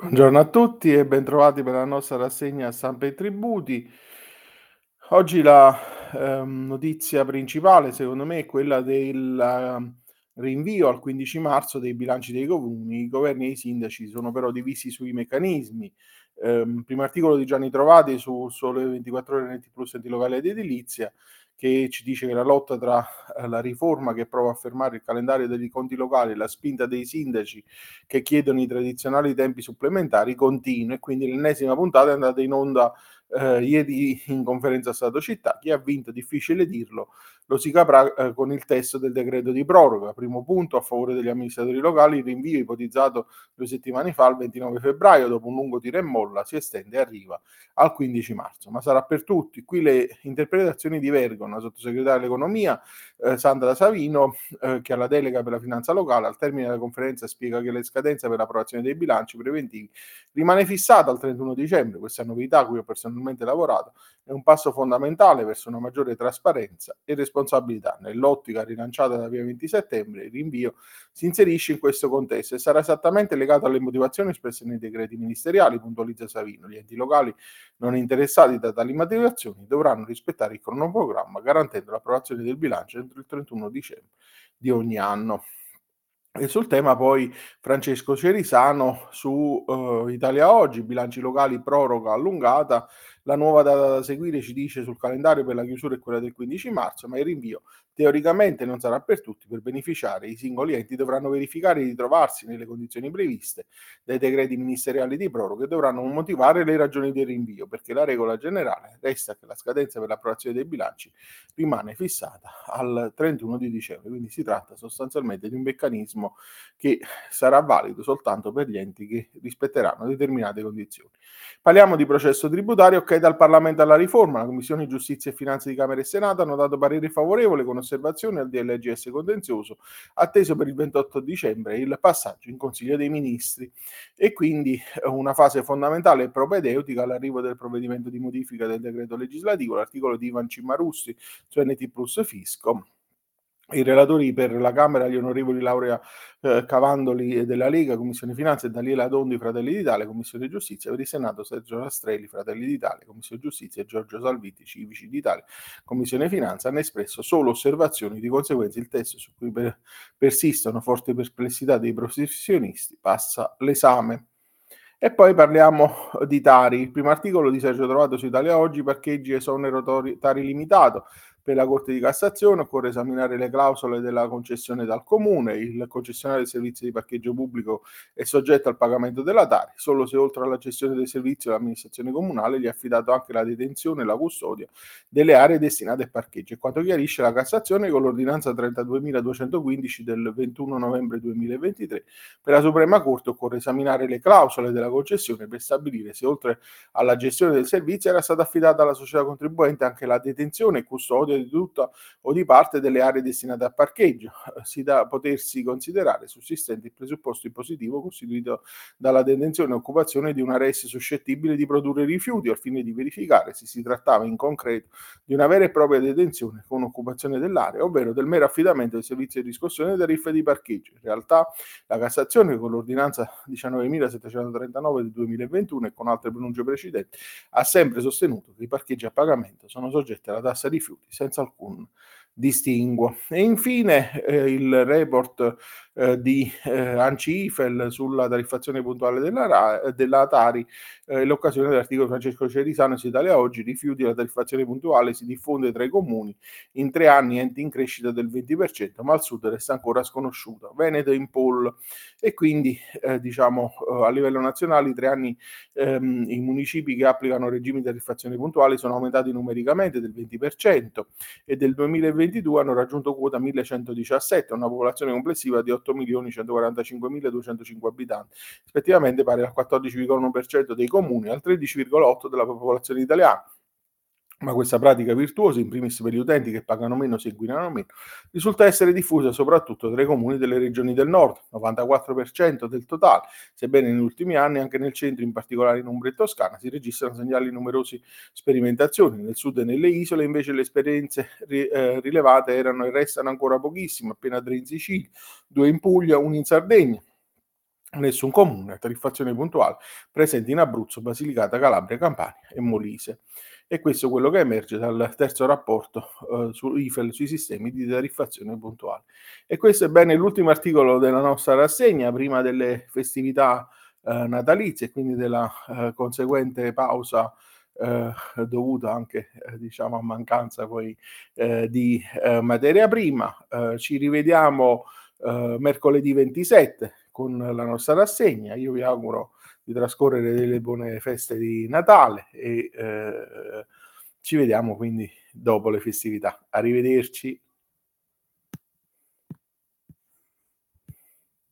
Buongiorno a tutti e bentrovati per la nostra rassegna stampa e tributi. Oggi la ehm, notizia principale, secondo me, è quella del ehm, rinvio al 15 marzo dei bilanci dei comuni. I governi e i sindaci sono però divisi sui meccanismi. Ehm, primo articolo di Gianni Trovati su Sole 24 ore Netti Plus Locale ed Edilizia che ci dice che la lotta tra eh, la riforma che prova a fermare il calendario dei conti locali e la spinta dei sindaci che chiedono i tradizionali tempi supplementari continua e quindi l'ennesima puntata è andata in onda eh, ieri in conferenza Stato Città. Chi ha vinto, difficile dirlo, lo si caprà eh, con il testo del decreto di proroga. Primo punto a favore degli amministratori locali, il rinvio ipotizzato due settimane fa, il 29 febbraio, dopo un lungo tiro e molla, si estende e arriva al 15 marzo, ma sarà per tutti. Qui le interpretazioni divergono. La sottosegretaria all'economia eh, Sandra Savino, eh, che ha la delega per la finanza locale, al termine della conferenza spiega che le scadenze per l'approvazione dei bilanci preventivi rimane fissata al 31 dicembre. Questa novità, a cui ho personalmente lavorato, è un passo fondamentale verso una maggiore trasparenza e responsabilità. Nell'ottica rilanciata da via 20 settembre, il rinvio si inserisce in questo contesto e sarà esattamente legato alle motivazioni espresse nei decreti ministeriali, puntualizza Savino. Gli enti locali non interessati da tali motivazioni dovranno rispettare il cronoprogramma garantendo l'approvazione del bilancio entro il 31 dicembre di ogni anno. E sul tema poi Francesco Cerisano su uh, Italia Oggi, bilanci locali proroga allungata, la nuova data da seguire ci dice sul calendario per la chiusura è quella del 15 marzo, ma il rinvio teoricamente non sarà per tutti, per beneficiare i singoli enti dovranno verificare di trovarsi nelle condizioni previste dai decreti ministeriali di proroga e dovranno motivare le ragioni del rinvio, perché la regola generale resta che la scadenza per l'approvazione dei bilanci rimane fissata al 31 di dicembre, quindi si tratta sostanzialmente di un meccanismo che sarà valido soltanto per gli enti che rispetteranno determinate condizioni. Parliamo di processo tributario ok dal Parlamento alla riforma. La Commissione Giustizia e Finanze di Camera e Senato hanno dato parere favorevole con osservazioni al DLGS contenzioso, atteso per il 28 dicembre il passaggio in Consiglio dei Ministri e quindi eh, una fase fondamentale e propedeutica all'arrivo del provvedimento di modifica del decreto legislativo, l'articolo di Ivan Cimarussi su NT Plus Fisco i relatori per la Camera, gli onorevoli Laurea eh, Cavandoli della Lega, Commissione Finanze, e Daniela Dondi, Fratelli d'Italia, Commissione Giustizia, per il Senato Sergio Rastrelli, Fratelli d'Italia, Commissione Giustizia e Giorgio Salviti, Civici d'Italia, Commissione Finanza, hanno espresso solo osservazioni, di conseguenza il testo su cui per, persistono forti perplessità dei professionisti passa l'esame. E poi parliamo di Tari. Il primo articolo di Sergio Trovato su Italia Oggi, parcheggi esonero Tari limitato. Per la Corte di Cassazione occorre esaminare le clausole della concessione dal Comune. Il concessionario del servizio di parcheggio pubblico è soggetto al pagamento della Tari, solo se oltre alla gestione del servizio l'amministrazione comunale gli ha affidato anche la detenzione e la custodia delle aree destinate al parcheggio. E quanto chiarisce la Cassazione con l'ordinanza 32.215 del 21 novembre 2023, per la Suprema Corte occorre esaminare le clausole della concessione per stabilire se oltre alla gestione del servizio era stata affidata alla società contribuente anche la detenzione e custodia di tutta o di parte delle aree destinate a parcheggio. Si da potersi considerare sussistente il presupposto impositivo costituito dalla detenzione e occupazione di una res suscettibile di produrre rifiuti al fine di verificare se si trattava in concreto di una vera e propria detenzione con occupazione dell'area, ovvero del mero affidamento del servizio di riscossione delle tariffe di parcheggio. In realtà la Cassazione con l'ordinanza 19.739 del 2021 e con altre pronunce precedenti ha sempre sostenuto che i parcheggi a pagamento sono soggetti alla tassa rifiuti senza alcun distinguo. E infine eh, il report eh, di eh, Anci Ifel sulla tariffazione puntuale della, della Tari, eh, l'occasione dell'articolo Francesco Cerisano su Italia Oggi, rifiuti la tariffazione puntuale si diffonde tra i comuni, in tre anni enti in crescita del 20%, ma al sud resta ancora sconosciuta, Veneto in poll e quindi eh, diciamo eh, a livello nazionale i tre anni ehm, i municipi che applicano regimi di tariffazione puntuale sono aumentati numericamente del 20% e del 2022 hanno raggiunto quota 1117, una popolazione complessiva di 8 8.145.205 abitanti, rispettivamente pari al 14,1% dei comuni e al 13,8% della popolazione italiana ma questa pratica virtuosa, in primis per gli utenti che pagano meno se inquinano meno, risulta essere diffusa soprattutto tra i comuni delle regioni del nord, 94% del totale, sebbene negli ultimi anni anche nel centro, in particolare in Umbria e Toscana, si registrano segnali numerose sperimentazioni. Nel sud e nelle isole invece le esperienze eh, rilevate erano e restano ancora pochissime, appena tre in Sicilia, due in Puglia, una in Sardegna nessun comune, tariffazione puntuale, presente in Abruzzo, Basilicata, Calabria, Campania e Molise. E questo è quello che emerge dal terzo rapporto eh, su IFEL sui sistemi di tariffazione puntuale. E questo è bene l'ultimo articolo della nostra rassegna prima delle festività eh, natalizie, quindi della eh, conseguente pausa eh, dovuta anche eh, diciamo a mancanza poi eh, di eh, materia prima. Eh, ci rivediamo eh, mercoledì 27 con la nostra rassegna. Io vi auguro di trascorrere delle buone feste di Natale e ci vediamo quindi dopo le festività. Arrivederci.